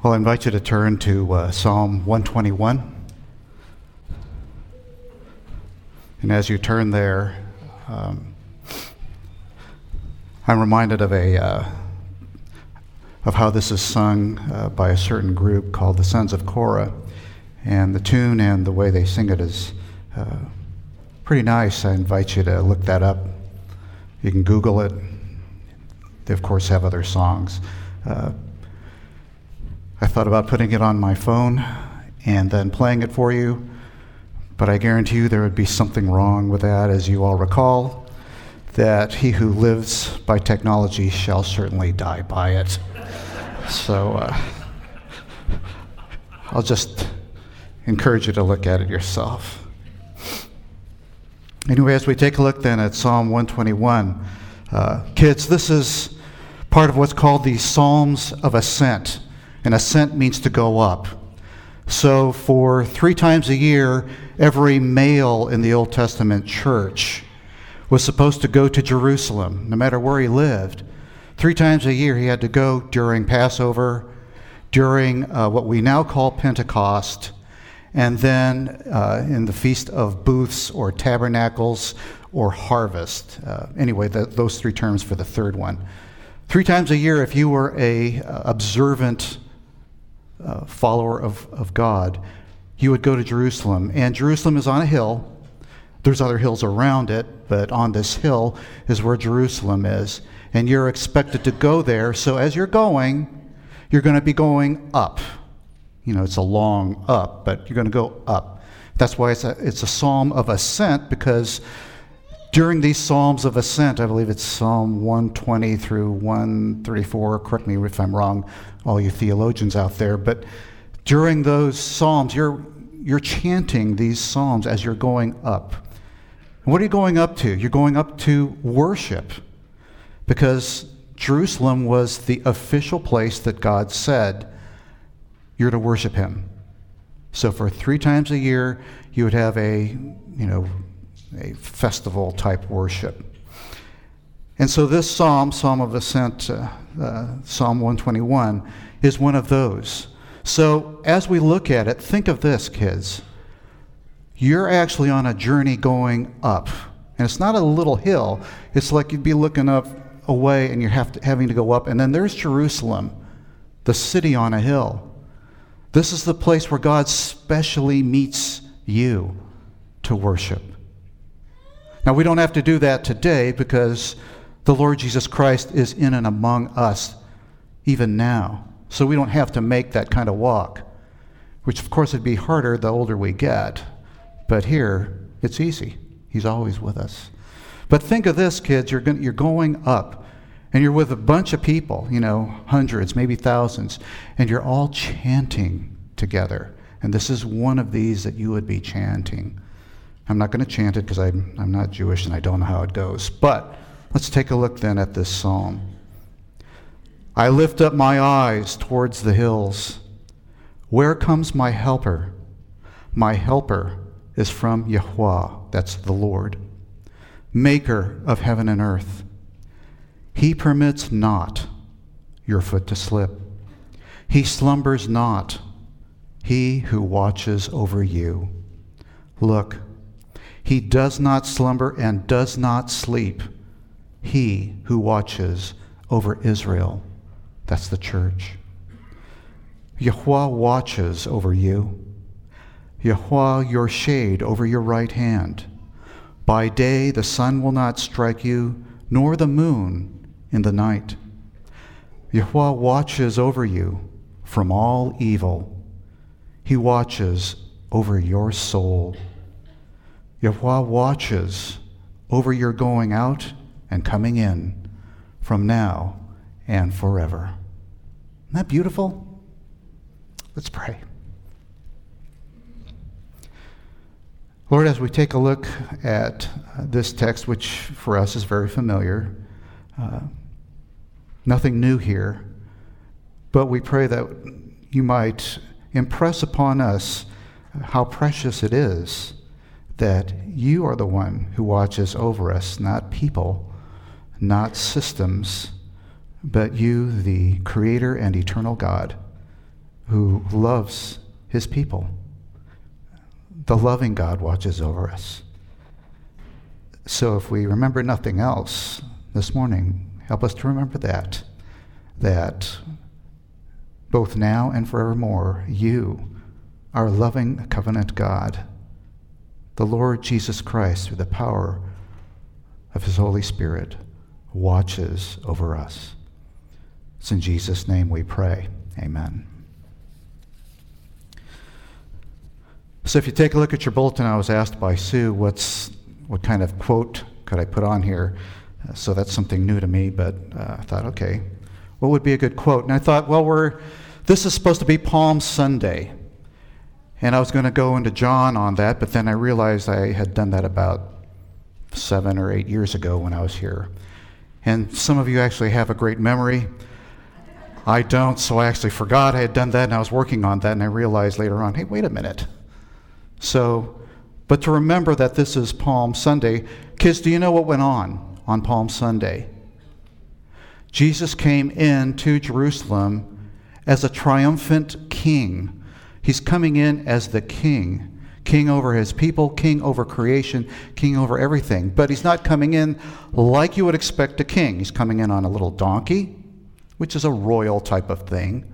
Well, I invite you to turn to uh, Psalm 121. And as you turn there, um, I'm reminded of a uh, of how this is sung uh, by a certain group called the Sons of Korah, and the tune and the way they sing it is uh, pretty nice. I invite you to look that up. You can Google it. They of course have other songs. I thought about putting it on my phone and then playing it for you, but I guarantee you there would be something wrong with that, as you all recall, that he who lives by technology shall certainly die by it. So uh, I'll just encourage you to look at it yourself. Anyway, as we take a look then at Psalm 121, uh, kids, this is part of what's called the Psalms of Ascent and ascent means to go up. So, for three times a year, every male in the Old Testament church was supposed to go to Jerusalem, no matter where he lived. Three times a year, he had to go during Passover, during uh, what we now call Pentecost, and then uh, in the Feast of Booths or Tabernacles or Harvest. Uh, anyway, the, those three terms for the third one. Three times a year, if you were a uh, observant uh, follower of, of God, you would go to Jerusalem. And Jerusalem is on a hill. There's other hills around it, but on this hill is where Jerusalem is. And you're expected to go there. So as you're going, you're going to be going up. You know, it's a long up, but you're going to go up. That's why it's a, it's a psalm of ascent because during these Psalms of Ascent, I believe it's Psalm 120 through 134, correct me if I'm wrong, all you theologians out there, but during those Psalms, you're, you're chanting these Psalms as you're going up. What are you going up to? You're going up to worship because Jerusalem was the official place that God said you're to worship Him. So for three times a year, you would have a, you know, a festival type worship. And so this psalm, Psalm of Ascent, uh, uh, Psalm 121, is one of those. So as we look at it, think of this, kids. You're actually on a journey going up. And it's not a little hill, it's like you'd be looking up away and you're to, having to go up. And then there's Jerusalem, the city on a hill. This is the place where God specially meets you to worship. Now, we don't have to do that today because the Lord Jesus Christ is in and among us even now. So we don't have to make that kind of walk, which of course would be harder the older we get. But here, it's easy. He's always with us. But think of this, kids. You're, going, you're going up, and you're with a bunch of people, you know, hundreds, maybe thousands, and you're all chanting together. And this is one of these that you would be chanting. I'm not going to chant it because I'm, I'm not Jewish and I don't know how it goes. But let's take a look then at this psalm. I lift up my eyes towards the hills. Where comes my helper? My helper is from Yahweh, that's the Lord, maker of heaven and earth. He permits not your foot to slip. He slumbers not, he who watches over you. Look, he does not slumber and does not sleep. He who watches over Israel. That's the church. Yahweh watches over you. Yahweh your shade over your right hand. By day the sun will not strike you, nor the moon in the night. Yahweh watches over you from all evil. He watches over your soul. Yahweh watches over your going out and coming in from now and forever. Isn't that beautiful? Let's pray. Lord, as we take a look at uh, this text, which for us is very familiar, uh, nothing new here, but we pray that you might impress upon us how precious it is that you are the one who watches over us, not people, not systems, but you, the creator and eternal God. who loves his people. The loving God watches over us. So if we remember nothing else this morning, help us to remember that. That both now and forevermore, you, our loving covenant God, the Lord Jesus Christ, through the power of his Holy Spirit, watches over us. It's in Jesus' name we pray. Amen. So if you take a look at your bulletin, I was asked by Sue what's what kind of quote could I put on here. Uh, so that's something new to me, but uh, I thought, okay, what would be a good quote? And I thought, well, we're this is supposed to be Palm Sunday. And I was going to go into John on that, but then I realized I had done that about seven or eight years ago when I was here. And some of you actually have a great memory. I don't, so I actually forgot I had done that and I was working on that, and I realized later on, hey, wait a minute. So, but to remember that this is Palm Sunday, kids, do you know what went on on Palm Sunday? Jesus came into Jerusalem as a triumphant king. He's coming in as the king king over his people, king over creation, king over everything. But he's not coming in like you would expect a king. He's coming in on a little donkey, which is a royal type of thing.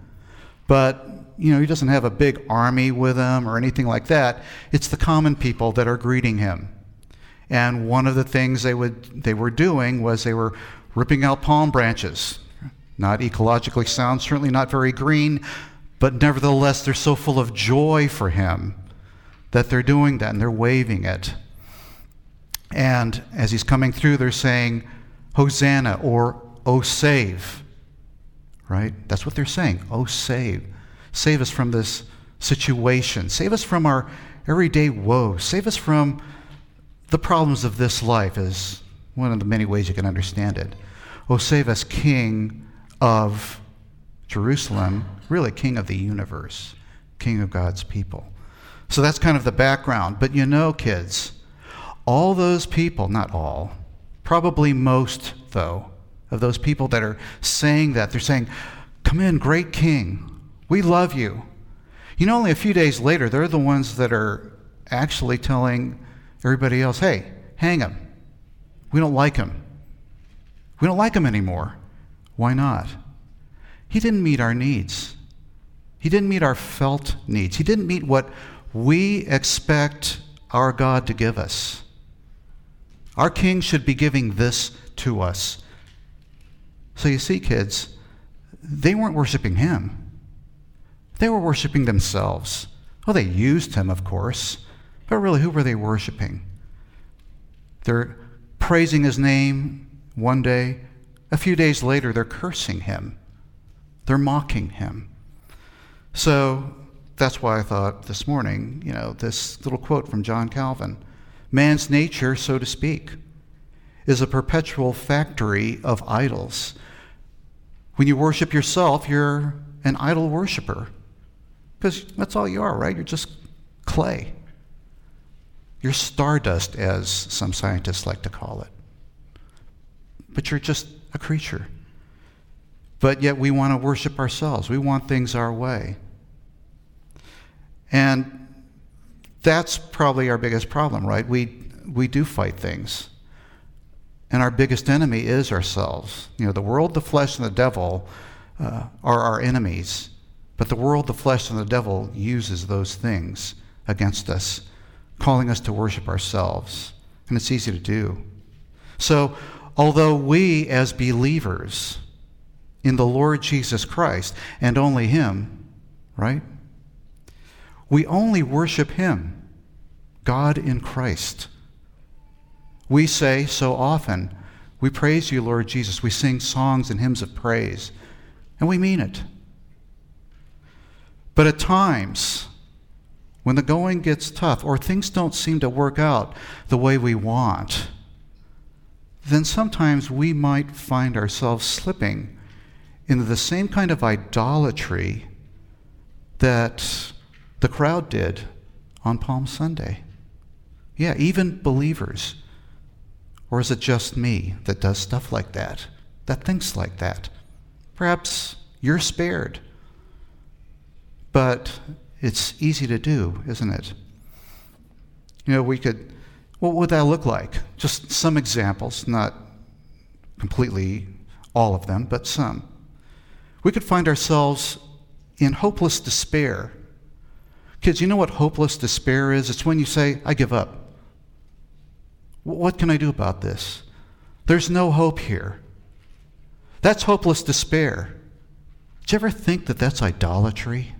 But you know, he doesn't have a big army with him or anything like that. It's the common people that are greeting him. And one of the things they would they were doing was they were ripping out palm branches. Not ecologically sound, certainly not very green, but nevertheless they're so full of joy for him that they're doing that and they're waving it. And as he's coming through, they're saying, Hosanna or Oh save. Right? That's what they're saying. Oh save. Save us from this situation. Save us from our everyday woes. Save us from the problems of this life, is one of the many ways you can understand it. Oh, save us, King of Jerusalem, really King of the universe, King of God's people. So that's kind of the background. But you know, kids, all those people, not all, probably most, though, of those people that are saying that, they're saying, Come in, great king. We love you. You know, only a few days later, they're the ones that are actually telling everybody else, hey, hang him. We don't like him. We don't like him anymore. Why not? He didn't meet our needs. He didn't meet our felt needs. He didn't meet what we expect our God to give us. Our King should be giving this to us. So you see, kids, they weren't worshiping Him. They were worshiping themselves. Well, they used him, of course, but really, who were they worshiping? They're praising his name one day. A few days later, they're cursing him. They're mocking him. So that's why I thought this morning, you know, this little quote from John Calvin man's nature, so to speak, is a perpetual factory of idols. When you worship yourself, you're an idol worshiper. Because that's all you are, right? You're just clay. You're stardust, as some scientists like to call it. But you're just a creature. But yet we want to worship ourselves. We want things our way. And that's probably our biggest problem, right? We, we do fight things. And our biggest enemy is ourselves. You know, the world, the flesh, and the devil uh, are our enemies. But the world, the flesh, and the devil uses those things against us, calling us to worship ourselves. And it's easy to do. So, although we as believers in the Lord Jesus Christ and only Him, right? We only worship Him, God in Christ. We say so often, We praise you, Lord Jesus. We sing songs and hymns of praise, and we mean it. But at times, when the going gets tough or things don't seem to work out the way we want, then sometimes we might find ourselves slipping into the same kind of idolatry that the crowd did on Palm Sunday. Yeah, even believers. Or is it just me that does stuff like that, that thinks like that? Perhaps you're spared. but it's easy to do, isn't it? You know, we could, what would that look like? Just some examples, not completely all of them, but some. We could find ourselves in hopeless despair. Kids, you know what hopeless despair is? It's when you say, I give up. What can I do about this? There's no hope here. That's hopeless despair. Did you ever think that that's idolatry?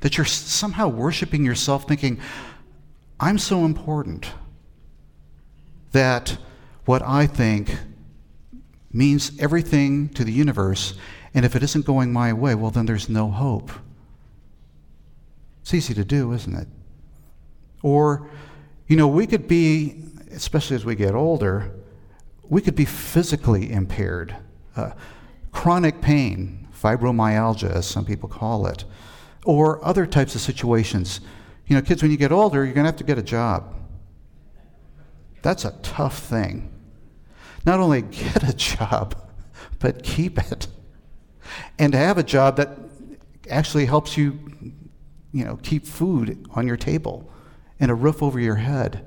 That you're somehow worshiping yourself, thinking, I'm so important that what I think means everything to the universe, and if it isn't going my way, well, then there's no hope. It's easy to do, isn't it? Or, you know, we could be, especially as we get older, we could be physically impaired. Uh, chronic pain, fibromyalgia, as some people call it, or other types of situations. You know, kids, when you get older, you're going to have to get a job. That's a tough thing. Not only get a job, but keep it. And to have a job that actually helps you, you know, keep food on your table and a roof over your head.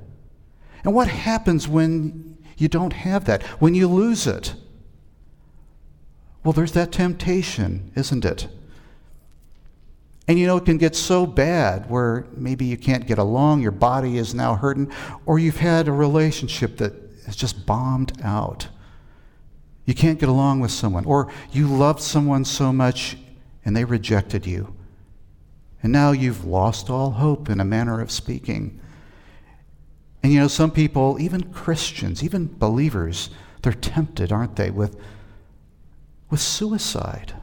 And what happens when you don't have that? When you lose it? Well, there's that temptation, isn't it? And you know, it can get so bad where maybe you can't get along, your body is now hurting, or you've had a relationship that has just bombed out. You can't get along with someone, or you loved someone so much and they rejected you. And now you've lost all hope, in a manner of speaking. And you know, some people, even Christians, even believers, they're tempted, aren't they, with, with suicide.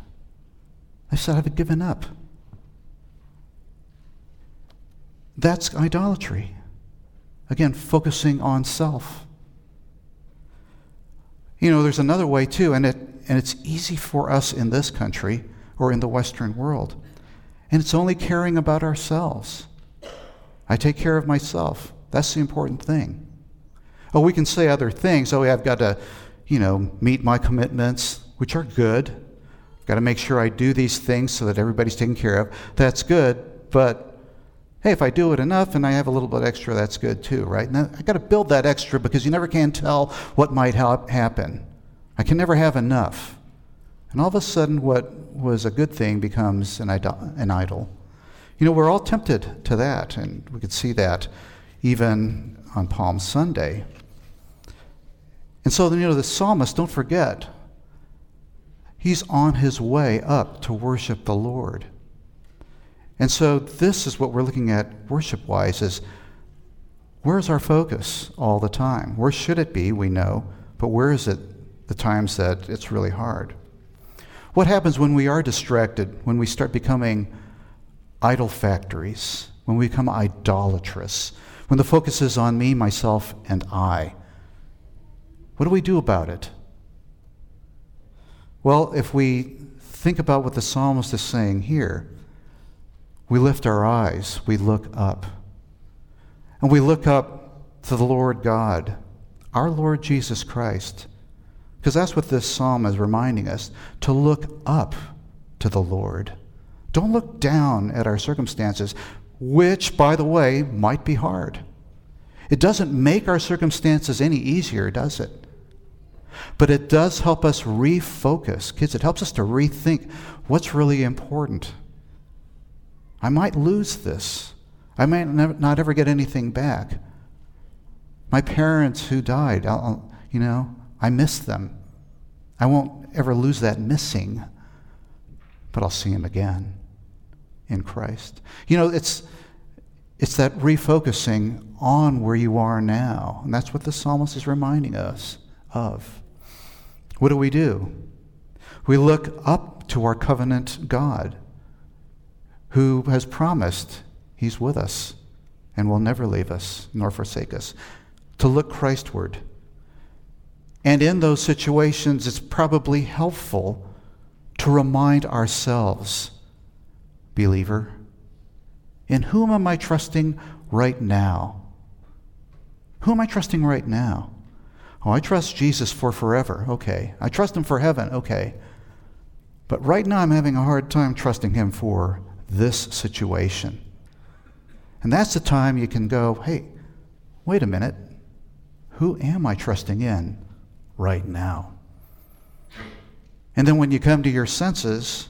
They said, I've given up. That's idolatry. Again, focusing on self. You know, there's another way too, and, it, and it's easy for us in this country or in the Western world. And it's only caring about ourselves. I take care of myself. That's the important thing. Oh, we can say other things. Oh, yeah, I've got to, you know, meet my commitments, which are good. I've Got to make sure I do these things so that everybody's taken care of. That's good. But Hey, if I do it enough and I have a little bit extra, that's good too, right? Now, I got to build that extra because you never can tell what might ha- happen. I can never have enough. And all of a sudden, what was a good thing becomes an, idol- an idol. You know, we're all tempted to that, and we could see that even on Palm Sunday. And so, you know, the psalmist, don't forget, he's on his way up to worship the Lord. And so this is what we're looking at worship wise is where's our focus all the time? Where should it be? We know, but where is it the times that it's really hard? What happens when we are distracted, when we start becoming idol factories, when we become idolatrous, when the focus is on me, myself, and I? What do we do about it? Well, if we think about what the psalmist is saying here, we lift our eyes, we look up. And we look up to the Lord God, our Lord Jesus Christ. Because that's what this psalm is reminding us to look up to the Lord. Don't look down at our circumstances, which, by the way, might be hard. It doesn't make our circumstances any easier, does it? But it does help us refocus. Kids, it helps us to rethink what's really important. I might lose this. I might not ever get anything back. My parents who died, I'll, you know, I miss them. I won't ever lose that missing, but I'll see him again in Christ. You know, it's, it's that refocusing on where you are now. And that's what the psalmist is reminding us of. What do we do? We look up to our covenant God who has promised he's with us and will never leave us nor forsake us, to look Christward. And in those situations, it's probably helpful to remind ourselves, believer, in whom am I trusting right now? Who am I trusting right now? Oh, I trust Jesus for forever. Okay. I trust him for heaven. Okay. But right now, I'm having a hard time trusting him for this situation. And that's the time you can go, hey, wait a minute. Who am I trusting in right now? And then when you come to your senses,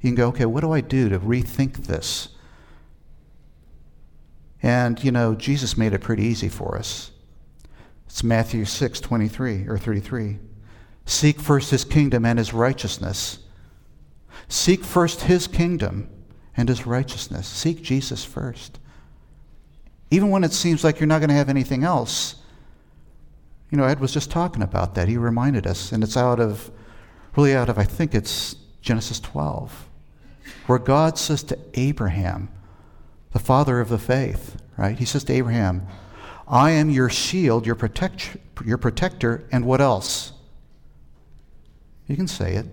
you can go, okay, what do I do to rethink this? And, you know, Jesus made it pretty easy for us. It's Matthew 6, 23 or 33. Seek first his kingdom and his righteousness. Seek first his kingdom and his righteousness. Seek Jesus first. Even when it seems like you're not going to have anything else. You know, Ed was just talking about that. He reminded us, and it's out of, really out of, I think it's Genesis 12, where God says to Abraham, the father of the faith, right? He says to Abraham, I am your shield, your, protect, your protector, and what else? You can say it.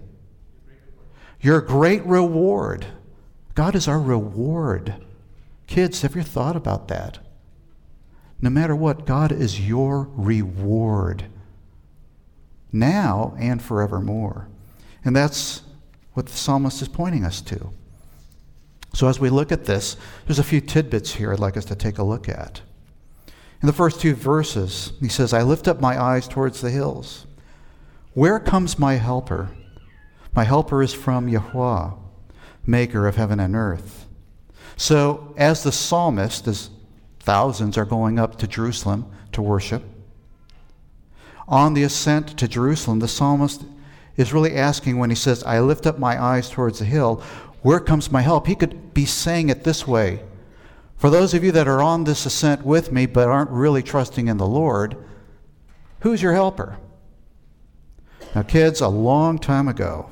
Your great reward. God is our reward. Kids, have you thought about that? No matter what, God is your reward now and forevermore. And that's what the psalmist is pointing us to. So, as we look at this, there's a few tidbits here I'd like us to take a look at. In the first two verses, he says, I lift up my eyes towards the hills. Where comes my helper? My helper is from Yahweh, maker of heaven and earth. So, as the psalmist, as thousands are going up to Jerusalem to worship, on the ascent to Jerusalem, the psalmist is really asking when he says, I lift up my eyes towards the hill, where comes my help? He could be saying it this way For those of you that are on this ascent with me but aren't really trusting in the Lord, who's your helper? Now, kids, a long time ago,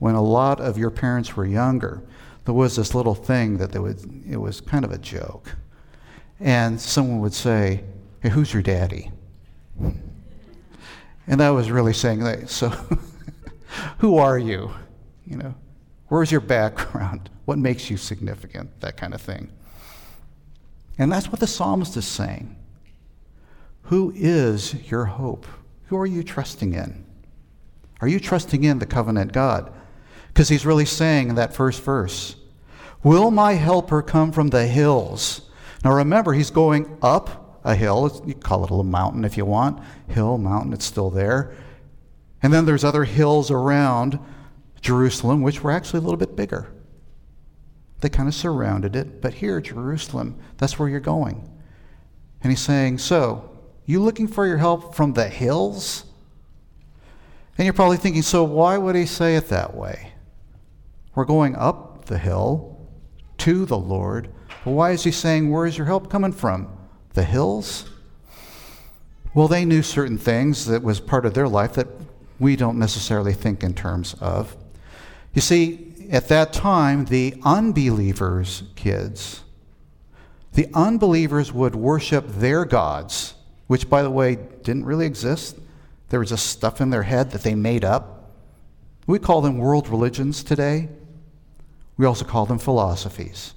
when a lot of your parents were younger, there was this little thing that they would, it was kind of a joke. And someone would say, Hey, who's your daddy? And that was really saying, So, who are you? You know, Where's your background? What makes you significant? That kind of thing. And that's what the psalmist is saying. Who is your hope? Who are you trusting in? Are you trusting in the covenant God? Because he's really saying in that first verse, Will my helper come from the hills? Now remember, he's going up a hill. You call it a mountain if you want. Hill, mountain, it's still there. And then there's other hills around Jerusalem, which were actually a little bit bigger. They kind of surrounded it, but here, Jerusalem, that's where you're going. And he's saying, So, you looking for your help from the hills? And you're probably thinking, So, why would he say it that way? We're going up the hill to the Lord. Well, why is he saying, Where is your help coming from? The hills? Well, they knew certain things that was part of their life that we don't necessarily think in terms of. You see, at that time, the unbelievers' kids, the unbelievers would worship their gods, which, by the way, didn't really exist. There was just stuff in their head that they made up. We call them world religions today. We also call them philosophies.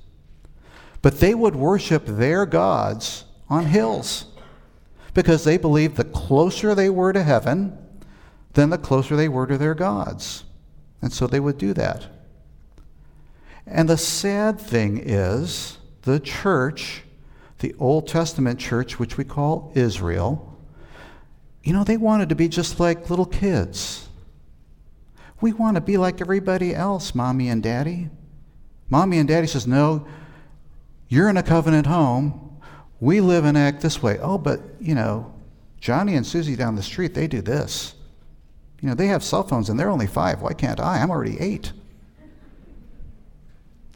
But they would worship their gods on hills because they believed the closer they were to heaven, then the closer they were to their gods. And so they would do that. And the sad thing is, the church, the Old Testament church, which we call Israel, you know, they wanted to be just like little kids. We want to be like everybody else, mommy and daddy. Mommy and daddy says, no, you're in a covenant home. We live and act this way. Oh, but, you know, Johnny and Susie down the street, they do this. You know, they have cell phones and they're only five. Why can't I? I'm already eight.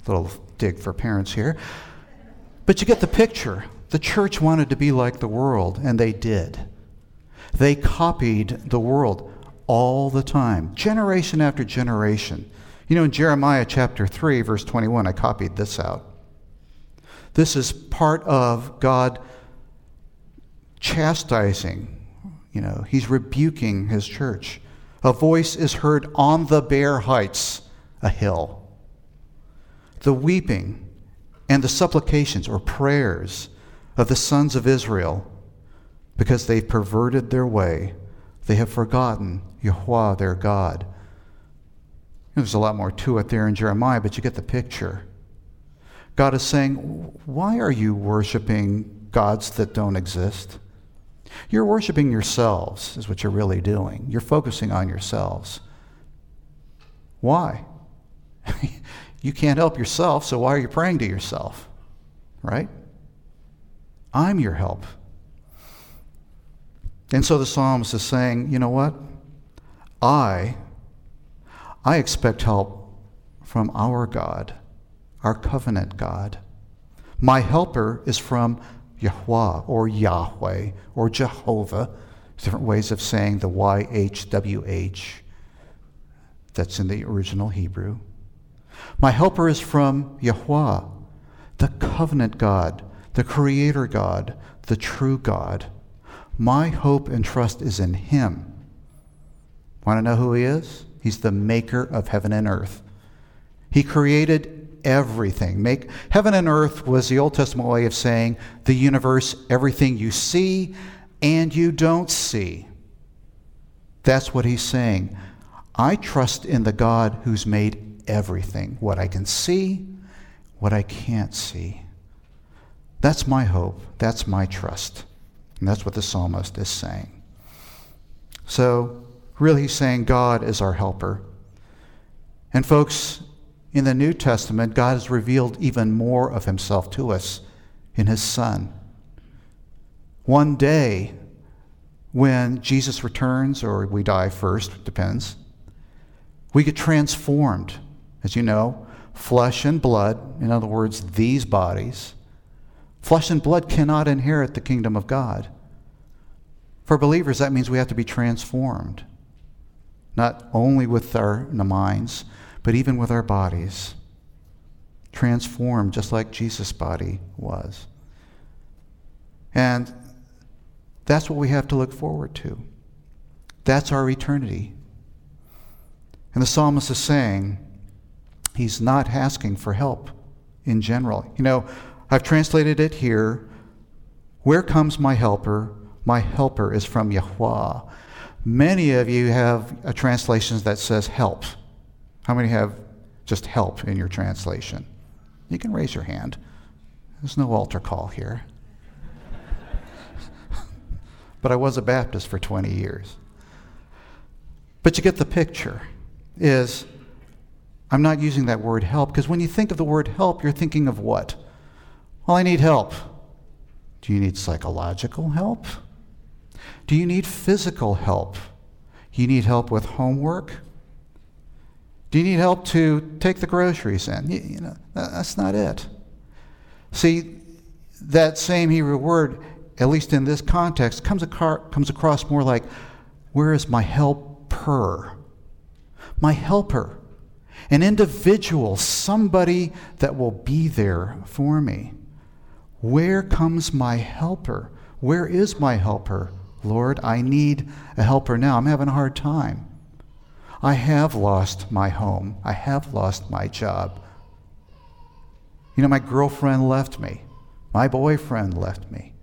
Little dig for parents here. But you get the picture. The church wanted to be like the world, and they did. They copied the world all the time, generation after generation. You know, in Jeremiah chapter 3, verse 21, I copied this out. This is part of God chastising, you know, he's rebuking his church. A voice is heard on the bare heights, a hill. The weeping and the supplications or prayers of the sons of Israel, because they've perverted their way, they have forgotten Yahweh their God. There's a lot more to it there in Jeremiah, but you get the picture. God is saying, Why are you worshiping gods that don't exist? You're worshiping yourselves, is what you're really doing. You're focusing on yourselves. Why? you can't help yourself, so why are you praying to yourself? Right? I'm your help. And so the psalmist is saying, you know what? I I expect help from our God, our covenant God. My helper is from Yahweh or Yahweh or Jehovah. Different ways of saying the YHWH. That's in the original Hebrew. My helper is from Yahweh, the covenant God, the creator God, the true God. My hope and trust is in Him. Want to know who He is? He's the maker of heaven and earth. He created everything. Make heaven and earth was the Old Testament way of saying the universe, everything you see and you don't see. That's what he's saying. I trust in the God who's made everything, what I can see, what I can't see. That's my hope. That's my trust. And that's what the psalmist is saying. So, really, he's saying God is our helper. And, folks, in the New Testament, God has revealed even more of himself to us in his Son. One day, when Jesus returns, or we die first, depends, we get transformed. As you know, flesh and blood, in other words, these bodies, Flesh and blood cannot inherit the kingdom of God. For believers, that means we have to be transformed, not only with our minds, but even with our bodies. Transformed just like Jesus' body was. And that's what we have to look forward to. That's our eternity. And the psalmist is saying he's not asking for help in general. You know, I've translated it here. Where comes my helper? My helper is from Yahweh. Many of you have a translation that says help. How many have just help in your translation? You can raise your hand. There's no altar call here. but I was a Baptist for 20 years. But you get the picture is I'm not using that word help because when you think of the word help, you're thinking of what? Well, I need help. Do you need psychological help? Do you need physical help? You need help with homework? Do you need help to take the groceries in? You, you know, that's not it. See, that same Hebrew word, at least in this context, comes, acar- comes across more like, where is my helper? My helper. An individual, somebody that will be there for me. Where comes my helper? Where is my helper? Lord, I need a helper now. I'm having a hard time. I have lost my home. I have lost my job. You know, my girlfriend left me. My boyfriend left me.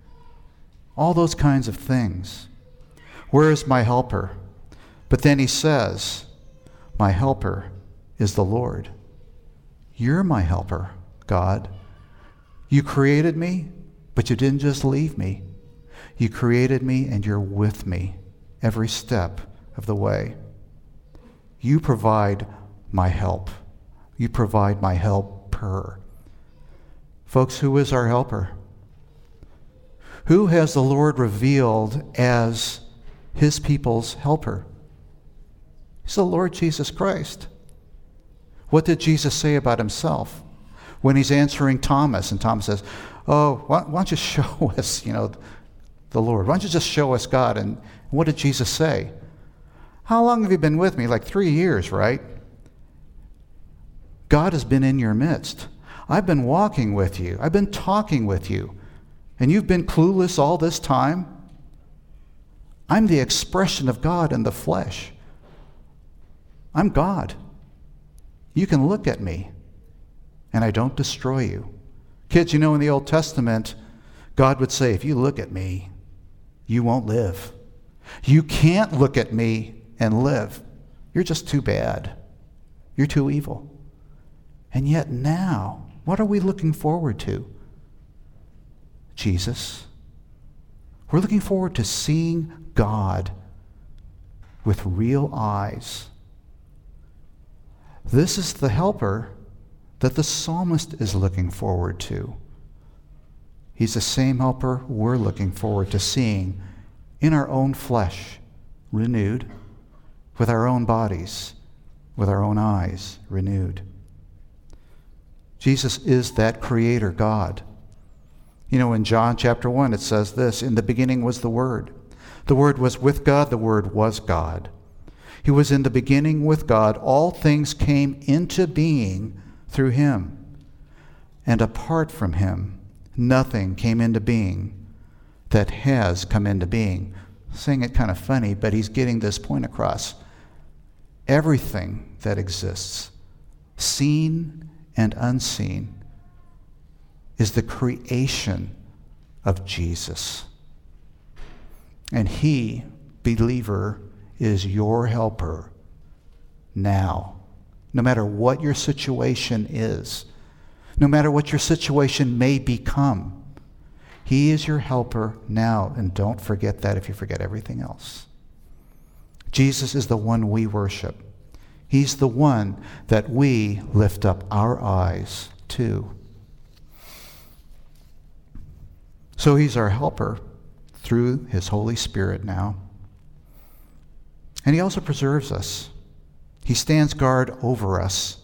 All those kinds of things. Where is my helper? But then he says, My helper is the Lord. You're my helper, God. You created me, but you didn't just leave me. You created me and you're with me every step of the way. You provide my help. You provide my helper. Folks, who is our helper? Who has the Lord revealed as his people's helper? He's the Lord Jesus Christ. What did Jesus say about himself? when he's answering Thomas, and Thomas says, Oh, why, why don't you show us, you know, the Lord? Why don't you just show us God? And what did Jesus say? How long have you been with me? Like three years, right? God has been in your midst. I've been walking with you. I've been talking with you. And you've been clueless all this time? I'm the expression of God in the flesh. I'm God. You can look at me and I don't destroy you. Kids, you know, in the Old Testament, God would say, If you look at me, you won't live. You can't look at me and live. You're just too bad. You're too evil. And yet now, What are we looking forward to? Jesus. We're looking forward to seeing God with real eyes. This is the helper that the psalmist is looking forward to. He's the same helper we're looking forward to seeing in our own flesh, renewed, with our own bodies, with our own eyes, renewed. Jesus is that creator God. You know, in John chapter 1, it says this In the beginning was the Word. The Word was with God, the Word was God. He was in the beginning with God. All things came into being through him. And apart from him, nothing came into being that has come into being. Saying it kind of funny, but he's getting this point across. Everything that exists, seen and unseen, is the creation of Jesus. And he, believer, is your helper now. No matter what your situation is, no matter what your situation may become, he is your helper now. And don't forget that if you forget everything else. Jesus is the one we worship. He's the one that we lift up our eyes to. So he's our helper through his Holy Spirit now. And he also preserves us. He stands guard over us.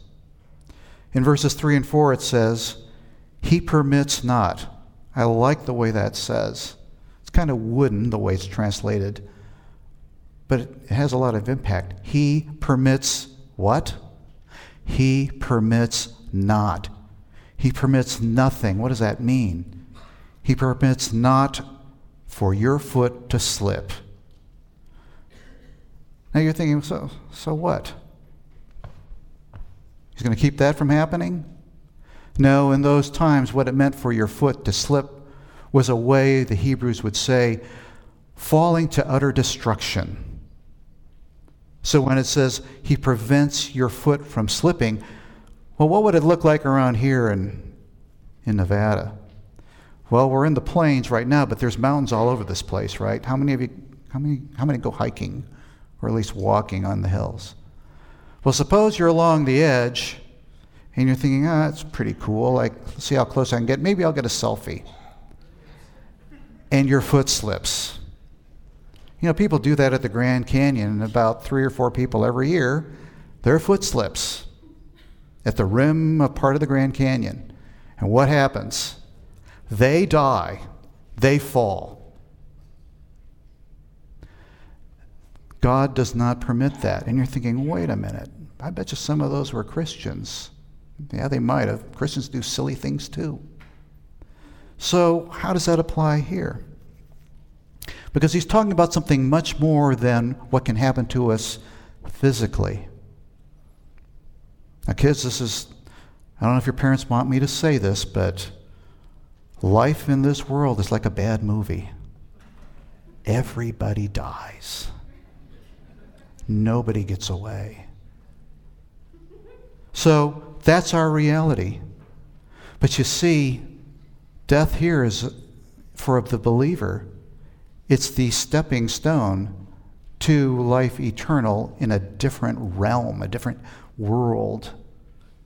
In verses 3 and 4, it says, He permits not. I like the way that says. It's kind of wooden, the way it's translated, but it has a lot of impact. He permits what? He permits not. He permits nothing. What does that mean? He permits not for your foot to slip. Now you're thinking, so, so what? He's going to keep that from happening? No, in those times, what it meant for your foot to slip was a way, the Hebrews would say, falling to utter destruction. So when it says he prevents your foot from slipping, well, what would it look like around here in, in Nevada? Well, we're in the plains right now, but there's mountains all over this place, right? How many of you, how many, how many go hiking or at least walking on the hills? Well, suppose you're along the edge and you're thinking, ah, oh, that's pretty cool. Like, let's see how close I can get. Maybe I'll get a selfie. And your foot slips. You know, people do that at the Grand Canyon, about three or four people every year, their foot slips at the rim of part of the Grand Canyon. And what happens? They die, they fall. God does not permit that. And you're thinking, wait a minute, I bet you some of those were Christians. Yeah, they might have. Christians do silly things too. So, how does that apply here? Because he's talking about something much more than what can happen to us physically. Now, kids, this is, I don't know if your parents want me to say this, but life in this world is like a bad movie. Everybody dies, nobody gets away. So that's our reality. But you see, death here is for the believer it's the stepping stone to life eternal in a different realm, a different world.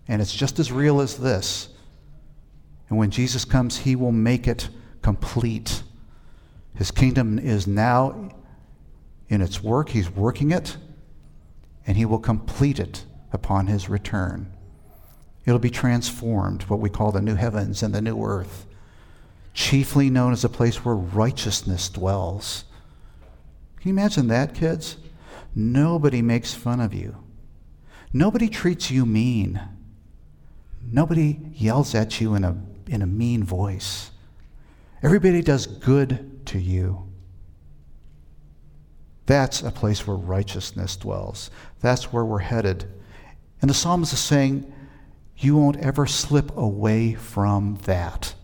And it's just as real as this. And when Jesus comes, he will make it complete. His kingdom is now in its work, he's working it, and he will complete it upon his return. It'll be transformed, what we call the new heavens and the new earth chiefly known as a place where righteousness dwells. Can you imagine that, kids? Nobody makes fun of you. Nobody treats you mean. Nobody yells at you in a, in a mean voice. Everybody does good to you. That's a place where righteousness dwells. That's where we're headed. And the psalmist is saying, You won't ever slip away from that.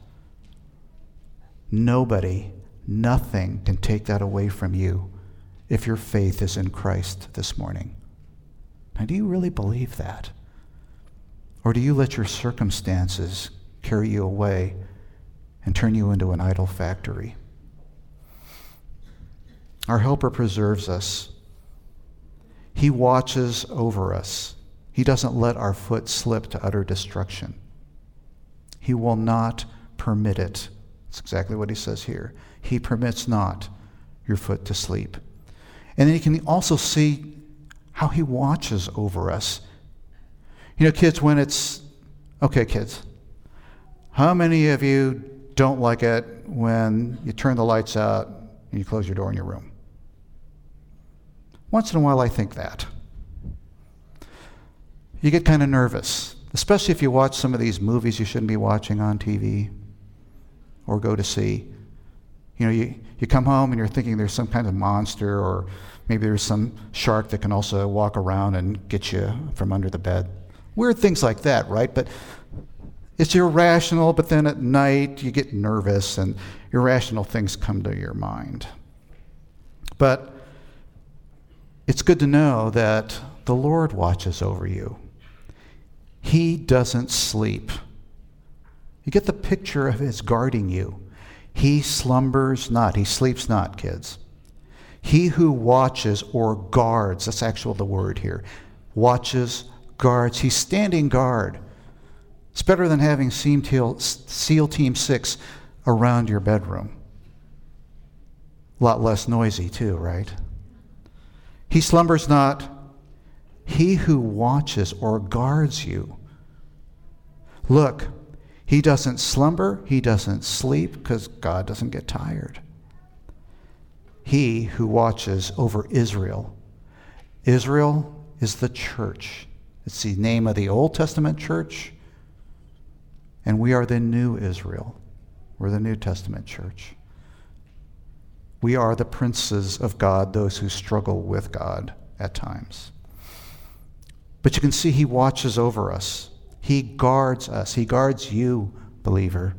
Nobody, nothing can take that away from you if your faith is in Christ this morning. Now, do you really believe that? Or do you let your circumstances carry you away and turn you into an idol factory. Our helper preserves us. He watches over us. He doesn't let our foot slip to utter destruction. He will not permit it. That's exactly what he says here. He permits not your foot to sleep. And then you can also see how he watches over us. You know, kids, when it's, okay, kids, how many of you don't like it when you turn the lights out and you close your door in your room? Once in a while, I think that. You get kind of nervous, especially if you watch some of these movies you shouldn't be watching on TV or go to see. You know, you, you come home and you're thinking there's some kind of monster, or maybe there's some shark that can also walk around and get you from under the bed. Weird things like that, right? But it's irrational, but then at night you get nervous and irrational things come to your mind. But it's good to know that the Lord watches over you. He doesn't sleep. You get the picture of his guarding you. He slumbers not, he sleeps not, kids. He who watches or guards, that's actual the word here, watches, guards. He's standing guard. It's better than having SEAL Team 6 around your bedroom. A lot less noisy, too, right? He slumbers not. He who watches or guards you. Look, he doesn't slumber, he doesn't sleep because God doesn't get tired. He who watches over Israel. Israel is the church. It's the name of the Old Testament church, and we are the new Israel. We're the New Testament church. We are the princes of God, those who struggle with God at times. But you can see he watches over us. He guards us. He guards you, believer.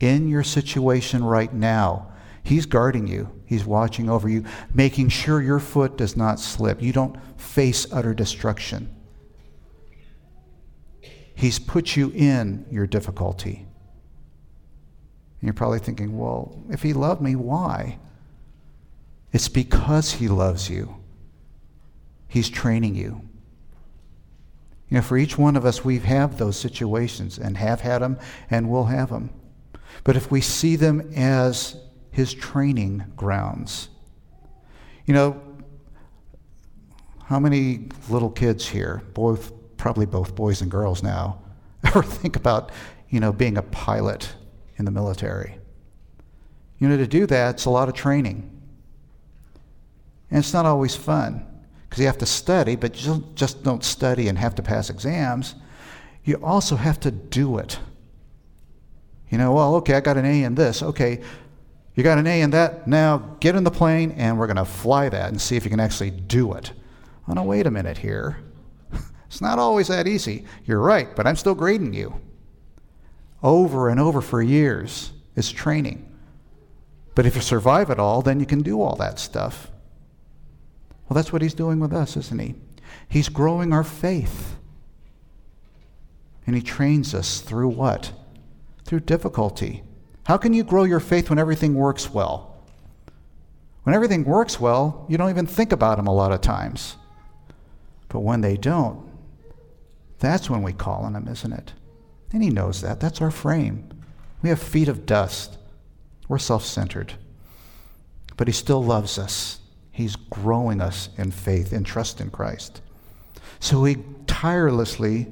In your situation right now, He's guarding you. He's watching over you, making sure your foot does not slip. You don't face utter destruction. He's put you in your difficulty. And you're probably thinking, well, if He loved me, why? It's because He loves you. He's training you. You know, for each one of us, we have had those situations and have had them and will have them. But if we see them as his training grounds, you know, how many little kids here, both probably both boys and girls now, ever think about, you know, being a pilot in the military? You know, to do that, it's a lot of training. And it's not always fun because you have to study, but you just don't study and have to pass exams. You also have to do it. You know, well, okay, I got an A in this. Okay, you got an A in that. Now get in the plane and we're going to fly that and see if you can actually do it. Oh, no, wait a minute here. it's not always that easy. You're right, but I'm still grading you. Over and over for years is training. But if you survive it all, then you can do all that stuff. Well, that's what he's doing with us, isn't he? He's growing our faith. And he trains us through what? Through difficulty. How can you grow your faith when everything works well? When everything works well, you don't even think about them a lot of times. But when they don't, that's when we call on him, isn't it? And he knows that. That's our frame. We have feet of dust. We're self centered. But he still loves us. He's growing us in faith and trust in Christ. So he tirelessly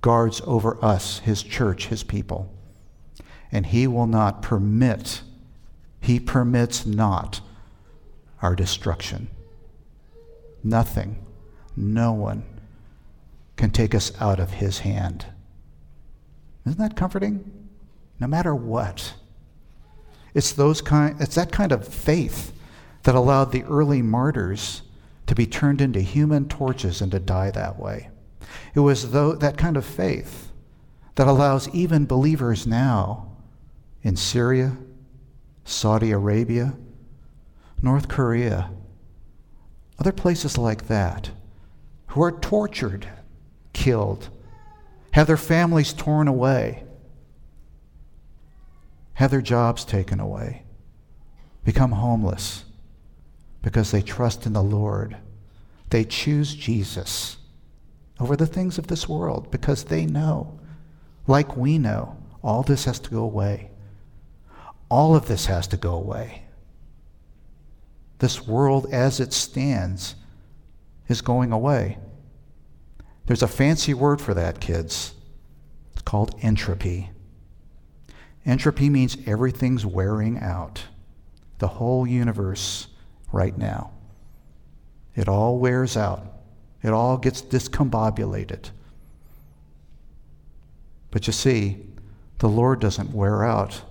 guards over us, his church, his people. And he will not permit, he permits not our destruction. Nothing, no one can take us out of his hand. Isn't that comforting? No matter what. It's those kind it's that kind of faith that allowed the early martyrs to be turned into human torches and to die that way. It was though, that kind of faith that allows even believers now in Syria, Saudi Arabia, North Korea, other places like that, who are tortured, killed, have their families torn away, have their jobs taken away, become homeless because they trust in the Lord. They choose Jesus over the things of this world because they know, like we know, all this has to go away. All of this has to go away. This world as it stands is going away. There's a fancy word for that, kids. It's called entropy. Entropy means everything's wearing out. The whole universe right now. It all wears out. It all gets discombobulated. But you see, the Lord doesn't wear out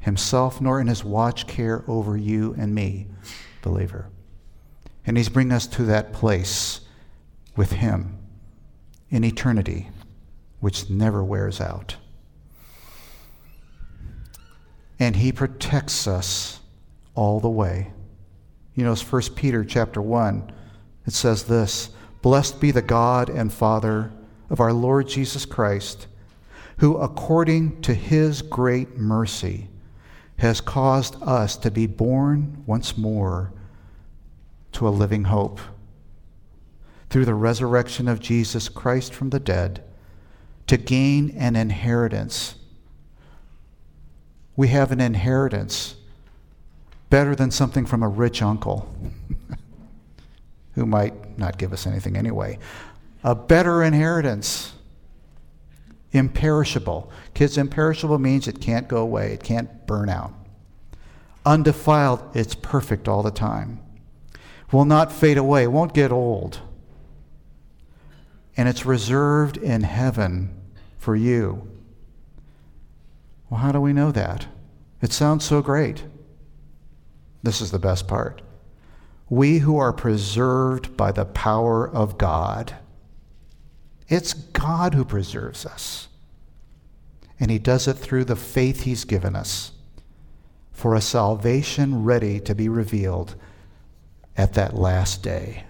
himself nor in his watch care over you and me, believer. And he's bringing us to that place with him in eternity, which never wears out. And he protects us all the way. You know, it's 1 Peter chapter 1. It says this Blessed be the God and Father of our Lord Jesus Christ, who according to his great mercy has caused us to be born once more to a living hope. Through the resurrection of Jesus Christ from the dead, to gain an inheritance. We have an inheritance better than something from a rich uncle who might not give us anything anyway. A better inheritance Imperishable. Kids, imperishable means it can't go away, it can't burn out. Undefiled, it's perfect all the time. Will not fade away, won't get old. And it's reserved in heaven for you. Well, how do we know that? It sounds so great. This is the best part. We who are preserved by the power of God it's God who preserves us. And He does it through the faith He's given us for a salvation ready to be revealed at that last day.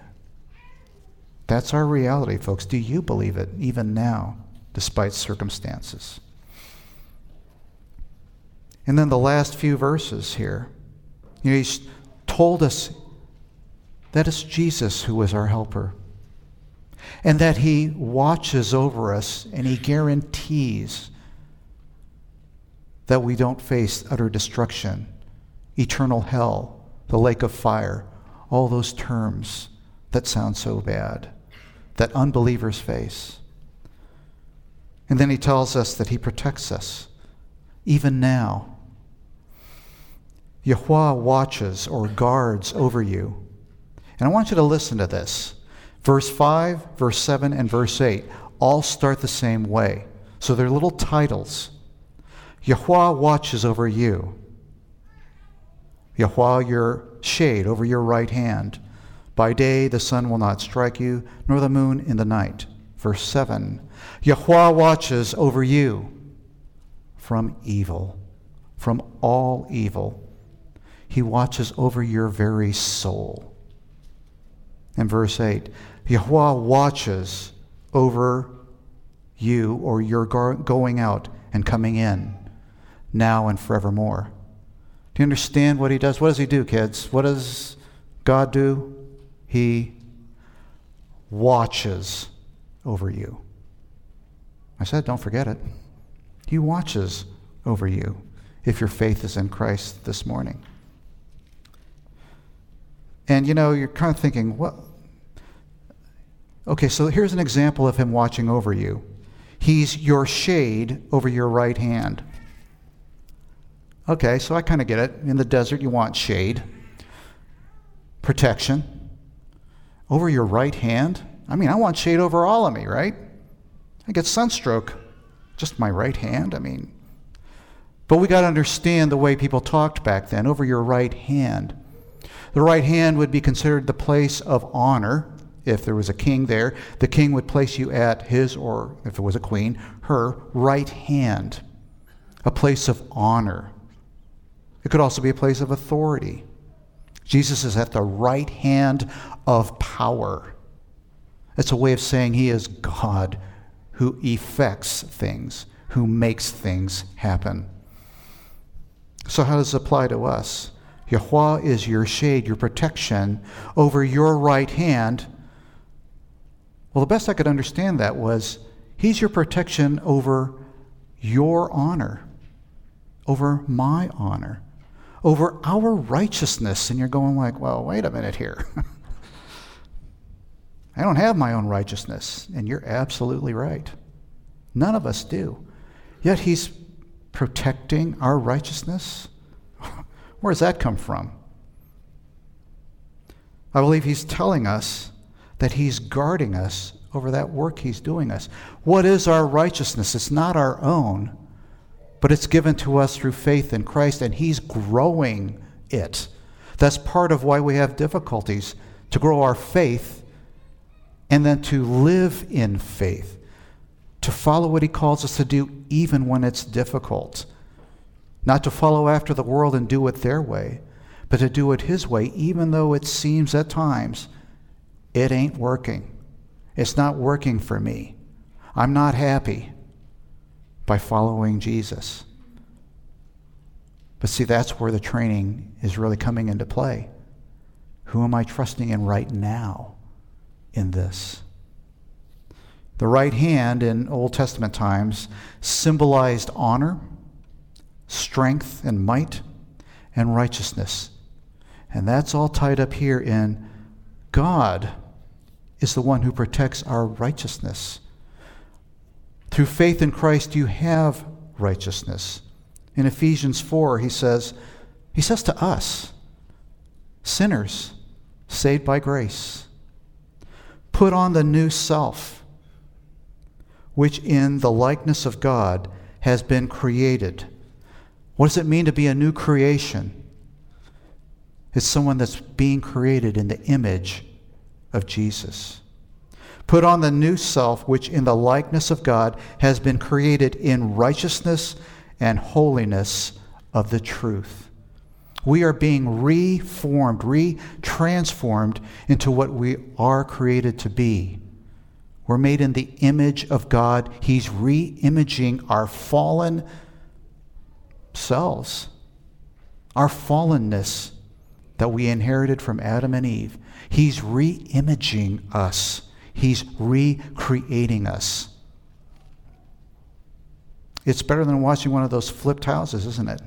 That's our reality, folks. Do you believe it even now, despite circumstances? And then the last few verses here. You know, he's told us that it's Jesus who is our helper and that He watches over us and He guarantees that we don't face utter destruction, eternal hell, the lake of fire, all those terms that sound so bad that unbelievers face. And then He tells us that He protects us, even now. Yahweh watches or guards over you. And I want you to listen to this. Verse 5, verse 7, and verse 8 all start the same way. So they're little titles. Yahweh watches over you. Yahweh, your shade over your right hand. By day the sun will not strike you, nor the moon in the night. Verse 7 Yahweh watches over you from evil, from all evil. He watches over your very soul. And verse 8 Yahweh watches over you or your going out and coming in now and forevermore. Do you understand what he does? What does he do, kids? What does God do? He watches over you. I said, don't forget it. He watches over you if your faith is in Christ this morning. And you know, you're kind of thinking, what? Okay, so here's an example of him watching over you. He's your shade over your right hand. Okay, so I kind of get it. In the desert, you want shade, protection. Over your right hand? I mean, I want shade over all of me, right? I get sunstroke, just my right hand. I mean, but we got to understand the way people talked back then over your right hand. The right hand would be considered the place of honor if there was a king there, the king would place you at his, or if it was a queen, her right hand, a place of honor. It could also be a place of authority. Jesus is at the right hand of power. It's a way of saying he is God who effects things, who makes things happen. So, how does it apply to us? Yahweh is your shade, your protection over your right hand. Well, the best I could understand that was He's your protection over your honor, over my honor, over our righteousness. And you're going like, well, wait a minute here. I don't have my own righteousness. And you're absolutely right. None of us do. Yet He's protecting our righteousness. Where does that come from? I believe He's telling us that He's guarding us over that work He's doing us. What is our righteousness? It's not our own, but it's given to us through faith in Christ, and He's growing it. That's part of why we have difficulties to grow our faith and then to live in faith, to follow what He calls us to do even when it's difficult. Not to follow after the world and do it their way, but to do it His way, even though it seems at times it ain't working. It's not working for me. I'm not happy by following Jesus. But see, that's where the training is really coming into play. Who am I trusting in right now in this? The right hand in Old Testament times symbolized honor, strength, and might, and righteousness. And that's all tied up here in God is the one who protects our righteousness. Through faith in Christ, you have righteousness. In Ephesians 4, he says, he says to us, sinners saved by grace, put on the new self, which in the likeness of God has been created. What does it mean to be a new creation? It's someone that's being created in the image of Jesus. Put on the new self, which in the likeness of God has been created in righteousness and holiness of the truth. We are being reformed, retransformed into what we are created to be. We're made in the image of God. He's re imaging our fallen selves, our fallenness that we inherited from Adam and Eve. He's re us, He's recreating us. It's better than watching one of those flipped houses, isn't it?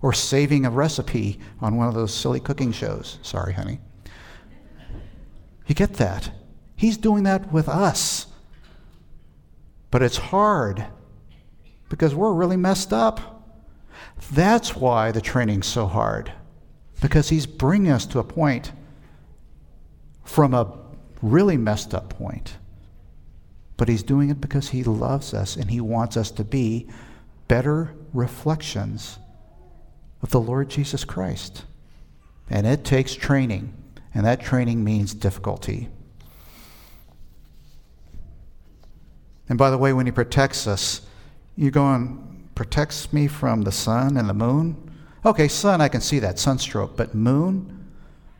Or saving a recipe on one of those silly cooking shows. Sorry, honey. You get that? He's doing that with us. But it's hard because we're really messed up. That's why the training's so hard because he's bringing us to a point from a really messed up point. But he's doing it because he loves us and he wants us to be better reflections of the Lord Jesus Christ. And it takes training, and that training means difficulty. And by the way, when he protects us, you're going, protects me from the sun and the moon? Okay, sun, I can see that, sunstroke, but moon?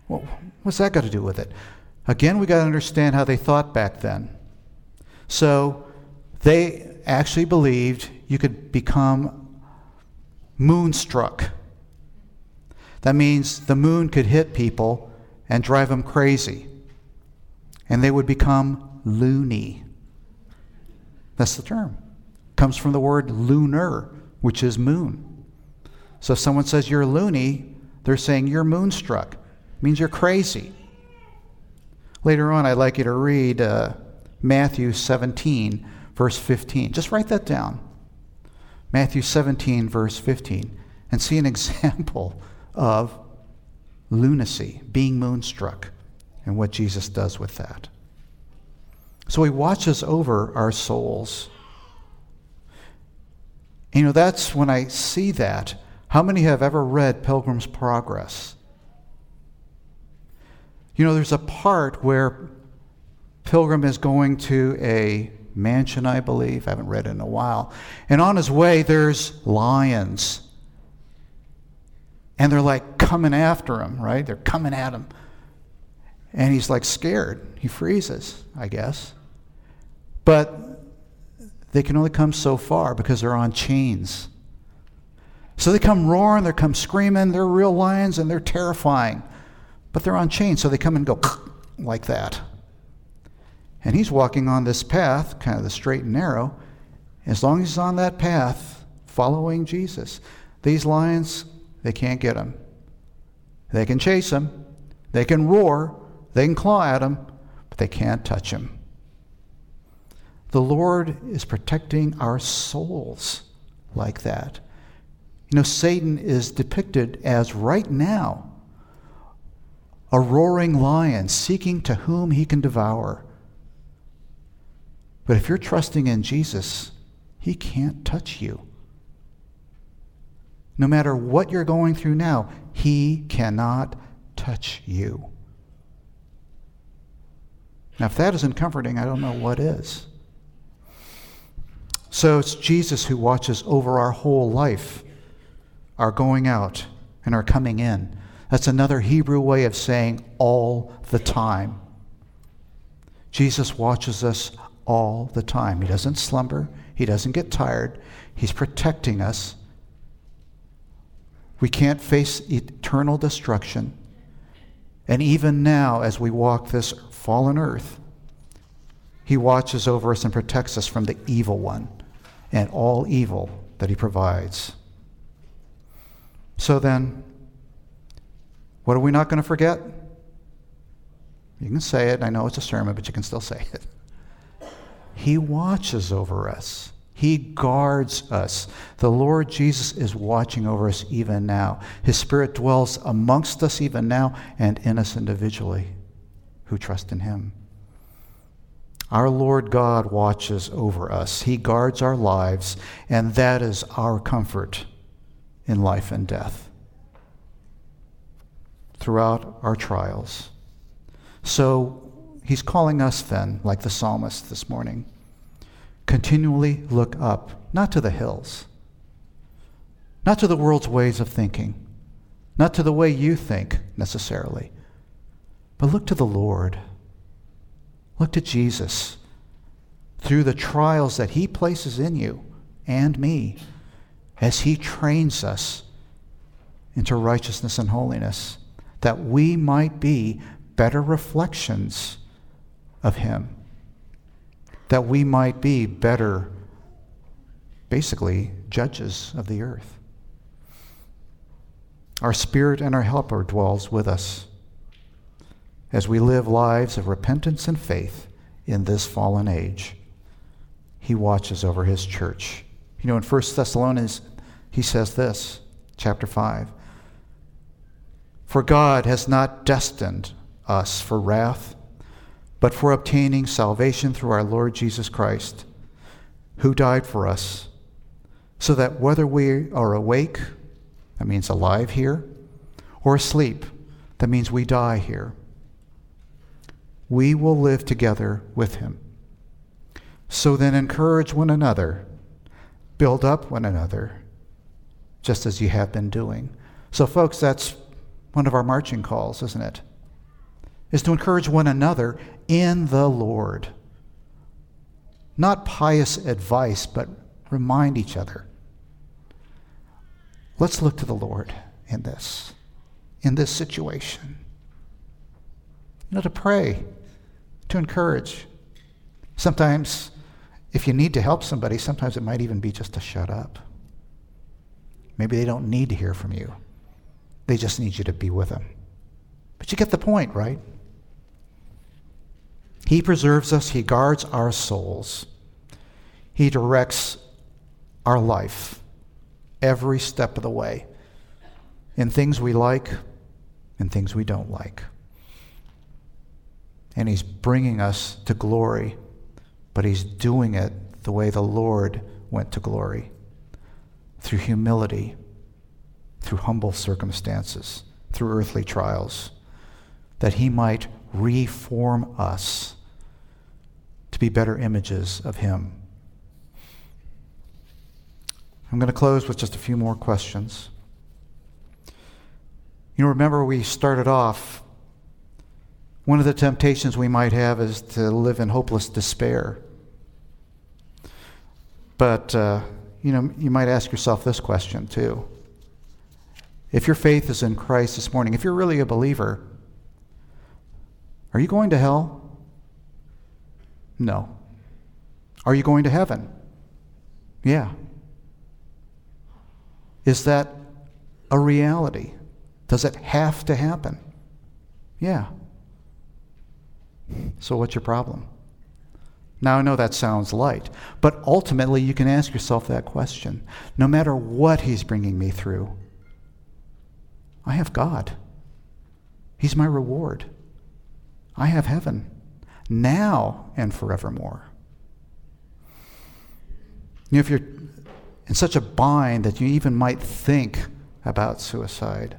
Well, what's that got to do with it? Again, we got to understand how they thought back then. So they actually believed you could become moonstruck. That means the moon could hit people and drive them crazy, and they would become loony. That's the term. Comes from the word lunar, which is moon. So if someone says you're loony, they're saying you're moonstruck. It means you're crazy. Later on, I'd like you to read uh, Matthew 17, verse 15. Just write that down. Matthew 17, verse 15, and see an example of lunacy, being moonstruck, and what Jesus does with that. So he watches over our souls. You know, that's when I see that how many have ever read Pilgrim's Progress? You know, there's a part where Pilgrim is going to a mansion, I believe. I haven't read it in a while. And on his way, there's lions. And they're like coming after him, right? They're coming at him. And he's like scared. He freezes, I guess. But they can only come so far because they're on chains. So they come roaring, they come screaming, they're real lions and they're terrifying. But they're on chains, so they come and go like that. And he's walking on this path, kind of the straight and narrow. As long as he's on that path, following Jesus, these lions, they can't get him. They can chase him, they can roar, they can claw at him, but they can't touch him. The Lord is protecting our souls like that. You know, Satan is depicted as right now a roaring lion seeking to whom he can devour. But if you're trusting in Jesus, he can't touch you. No matter what you're going through now, he cannot touch you. Now, if that isn't comforting, I don't know what is. So it's Jesus who watches over our whole life, our going out and our coming in. That's another Hebrew way of saying all the time. Jesus watches us all the time. He doesn't slumber, He doesn't get tired. He's protecting us. We can't face eternal destruction. And even now, as we walk this fallen earth, He watches over us and protects us from the evil one and all evil that He provides. So then, what are we not going to forget? You can say it. I know it's a sermon, but you can still say it. He watches over us. He guards us. The Lord Jesus is watching over us even now. His Spirit dwells amongst us even now and in us individually who trust in Him. Our Lord God watches over us. He guards our lives, and that is our comfort in life and death throughout our trials. So he's calling us then, like the psalmist this morning, continually look up, not to the hills, not to the world's ways of thinking, not to the way you think necessarily, but look to the Lord. Look to Jesus through the trials that he places in you and me as he trains us into righteousness and holiness, that we might be better reflections of him that we might be better, basically, judges of the earth. Our Spirit and our Helper dwells with us as we live lives of repentance and faith in this fallen age. He watches over His church. You know, in 1 Thessalonians, he says this, chapter 5 For God has not destined us for wrath but for obtaining salvation through our Lord Jesus Christ, who died for us, so that whether we are awake, that means alive here, or asleep, that means we die here, we will live together with him. So then encourage one another, build up one another, just as you have been doing. So, folks, that's one of our marching calls, isn't it? is to encourage one another in the Lord. Not pious advice, but remind each other. Let's look to the Lord in this, in this situation. You know, to pray, to encourage. Sometimes, if you need to help somebody, sometimes it might even be just to shut up. Maybe they don't need to hear from you, they just need you to be with them. But you get the point, right? He preserves us, He guards our souls, He directs our life every step of the way in things we like and things we don't like. And He's bringing us to glory, but He's doing it the way the Lord went to glory through humility, through humble circumstances, through earthly trials, that He might reform us to be better images of Him. I'm going to close with just a few more questions. You remember we started off, one of the temptations we might have is to live in hopeless despair. But, uh, you know, you might ask yourself this question too if your faith is in Christ this morning, if you're really a believer, are you going to hell? No. Are you going to heaven? Yeah. Is that a reality? Does it have to happen? Yeah. So, what's your problem? Now, I know that sounds light, but ultimately you can ask yourself that question. No matter what He's bringing me through, I have God. He's my reward. I have heaven now and forevermore. If you're in such a bind that you even might think about suicide,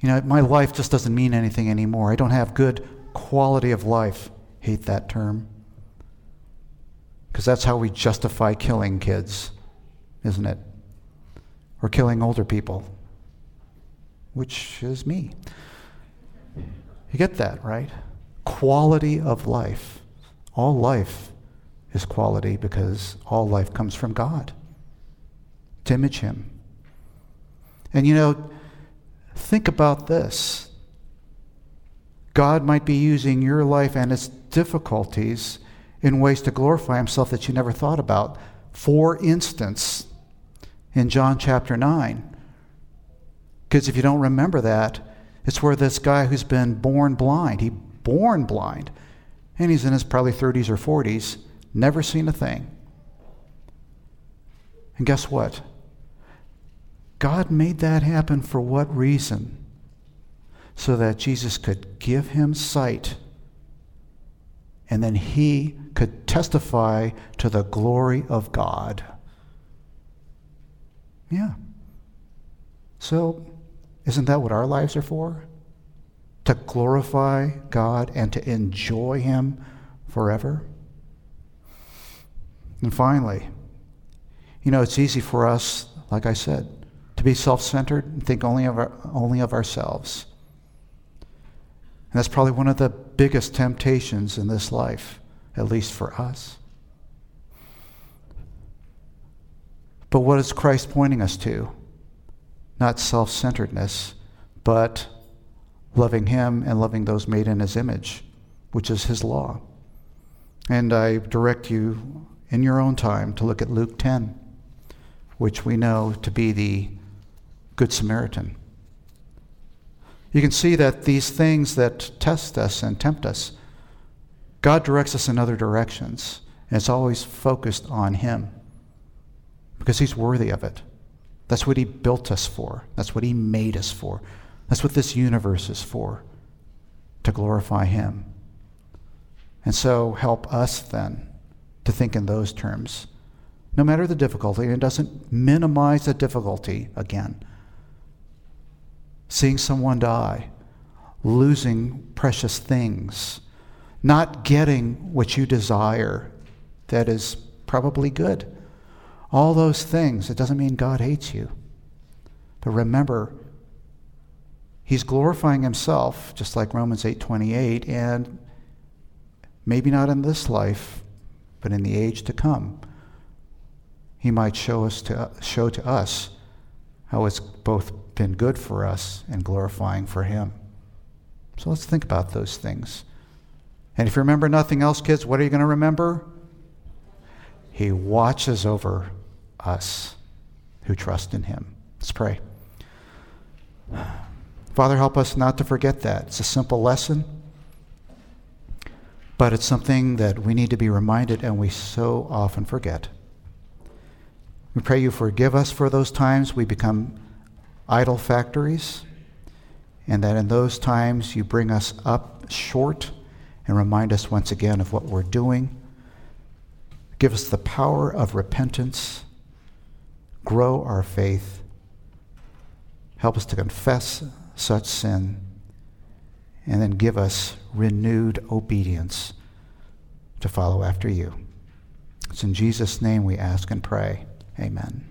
you know, my life just doesn't mean anything anymore. I don't have good quality of life. Hate that term. Because that's how we justify killing kids, isn't it? Or killing older people, which is me. You get that, right? Quality of life. All life is quality because all life comes from God to image Him. And you know, think about this God might be using your life and its difficulties in ways to glorify Himself that you never thought about. For instance, in John chapter 9, because if you don't remember that, it's where this guy who's been born blind, he born blind, and he's in his probably 30s or 40s, never seen a thing. And guess what? God made that happen for what reason? So that Jesus could give him sight and then he could testify to the glory of God. Yeah. So, isn't that what our lives are for? To glorify God and to enjoy Him forever? And finally, you know, it's easy for us, like I said, to be self centered and think only of, our, only of ourselves. And that's probably one of the biggest temptations in this life, at least for us. But what is Christ pointing us to? Not self centeredness, but loving Him and loving those made in His image, which is His law. And I direct you in your own time to look at Luke 10, which we know to be the Good Samaritan. You can see that these things that test us and tempt us, God directs us in other directions, and it's always focused on Him because He's worthy of it. That's what He built us for, that's what He made us for, that's what this universe is for to glorify Him. And so help us then to think in those terms. No matter the difficulty, and it doesn't minimize the difficulty again. Seeing someone die, losing precious things, not getting what you desire that is probably good. All those things, it doesn't mean God hates you. But remember, he's glorifying himself, just like Romans 8:28, and maybe not in this life, but in the age to come, he might show us to show to us how it's both been good for us and glorifying for him. So let's think about those things. And if you remember nothing else, kids, what are you going to remember? He watches over us who trust in him. Let's pray. Father, help us not to forget that. It's a simple lesson. But it's something that we need to be reminded and we so often forget. We pray you forgive us for those times we become idol factories, and that in those times you bring us up short and remind us once again of what we're doing. Give us the power of repentance, grow our faith, help us to confess such sin and then give us renewed obedience to follow after you. It's in Jesus' name we ask and pray. Amen.